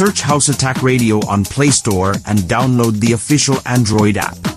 Search House Attack Radio on Play Store and download the official Android app.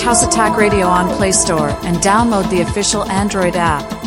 House Attack Radio on Play Store and download the official Android app.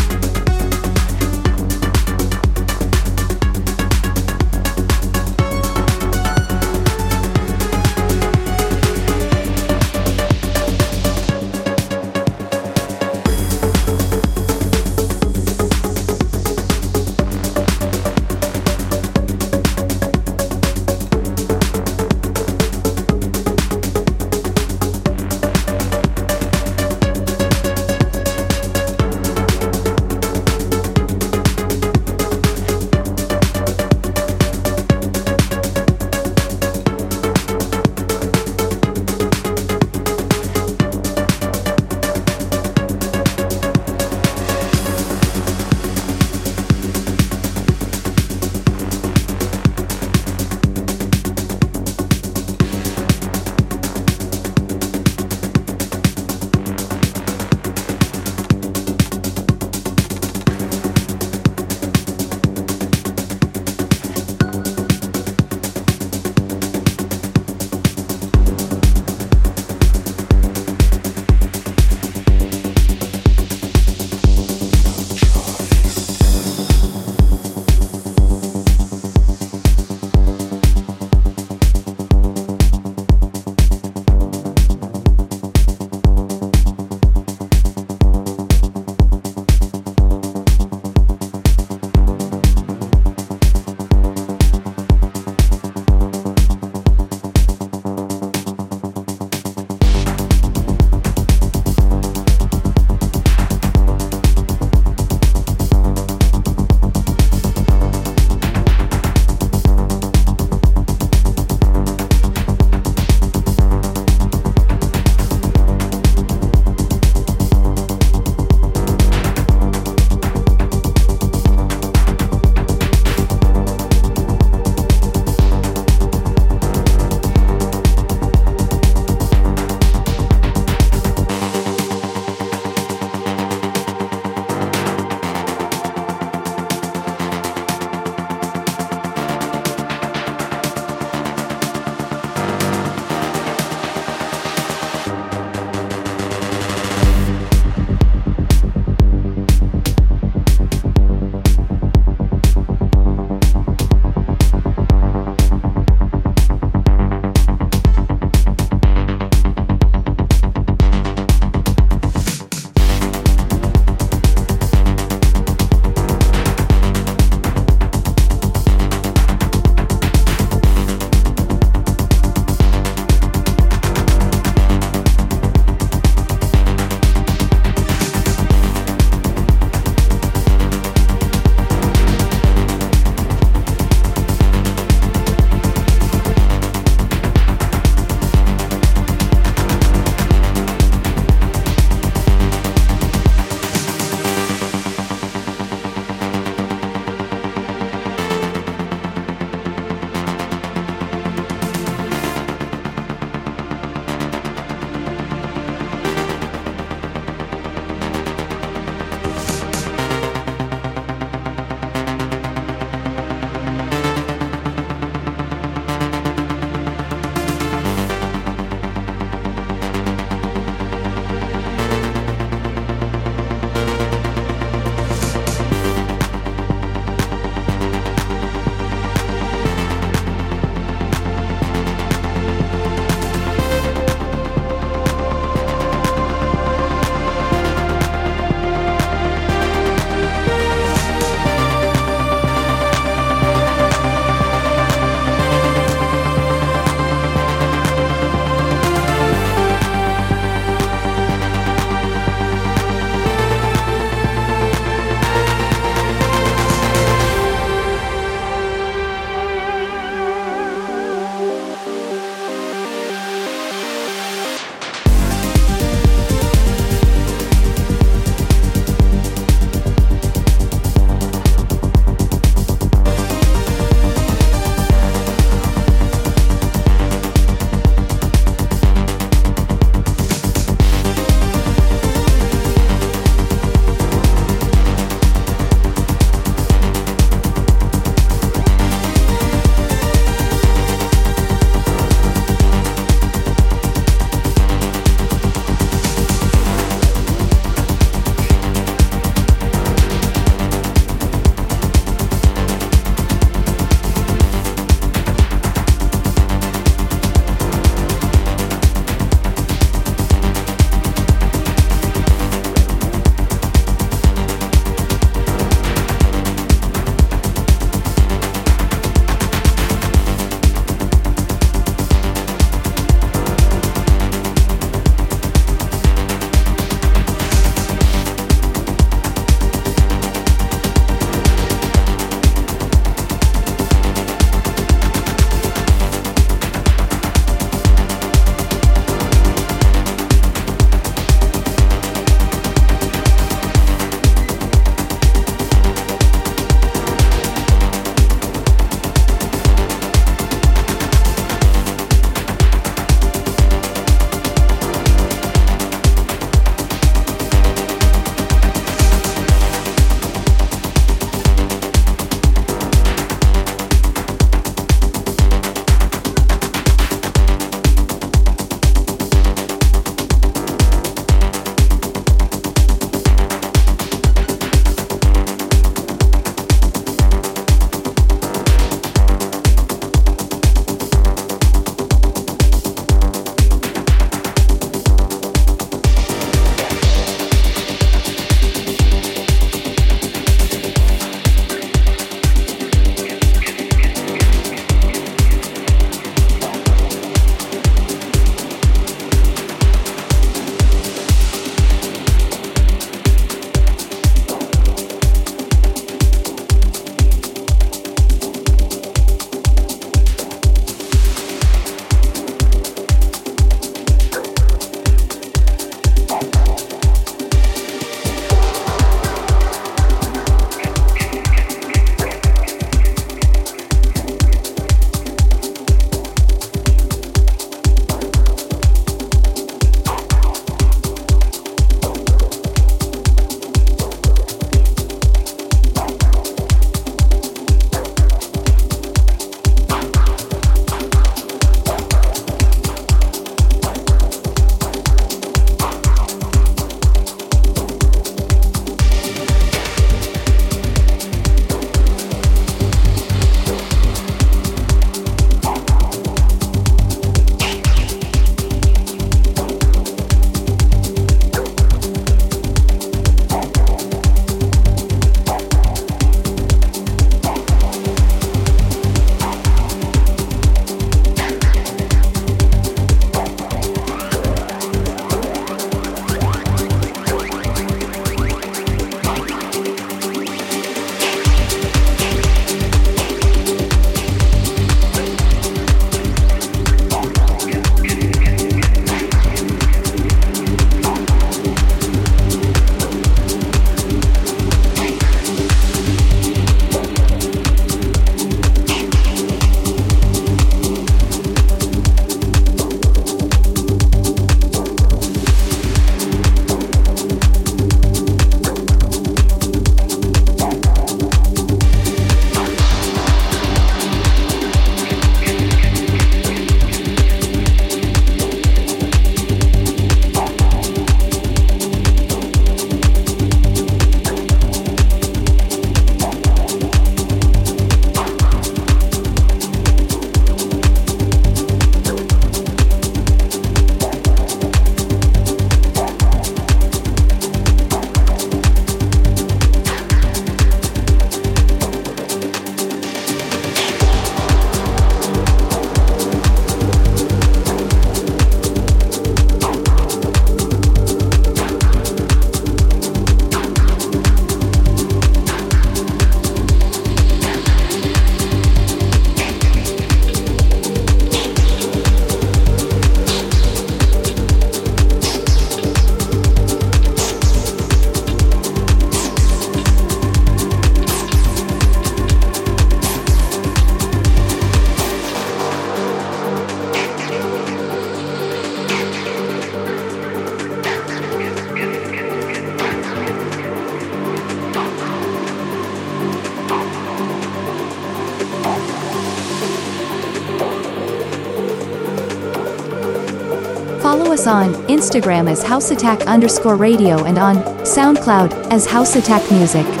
Us on Instagram as House Attack underscore radio and on SoundCloud as House Attack Music.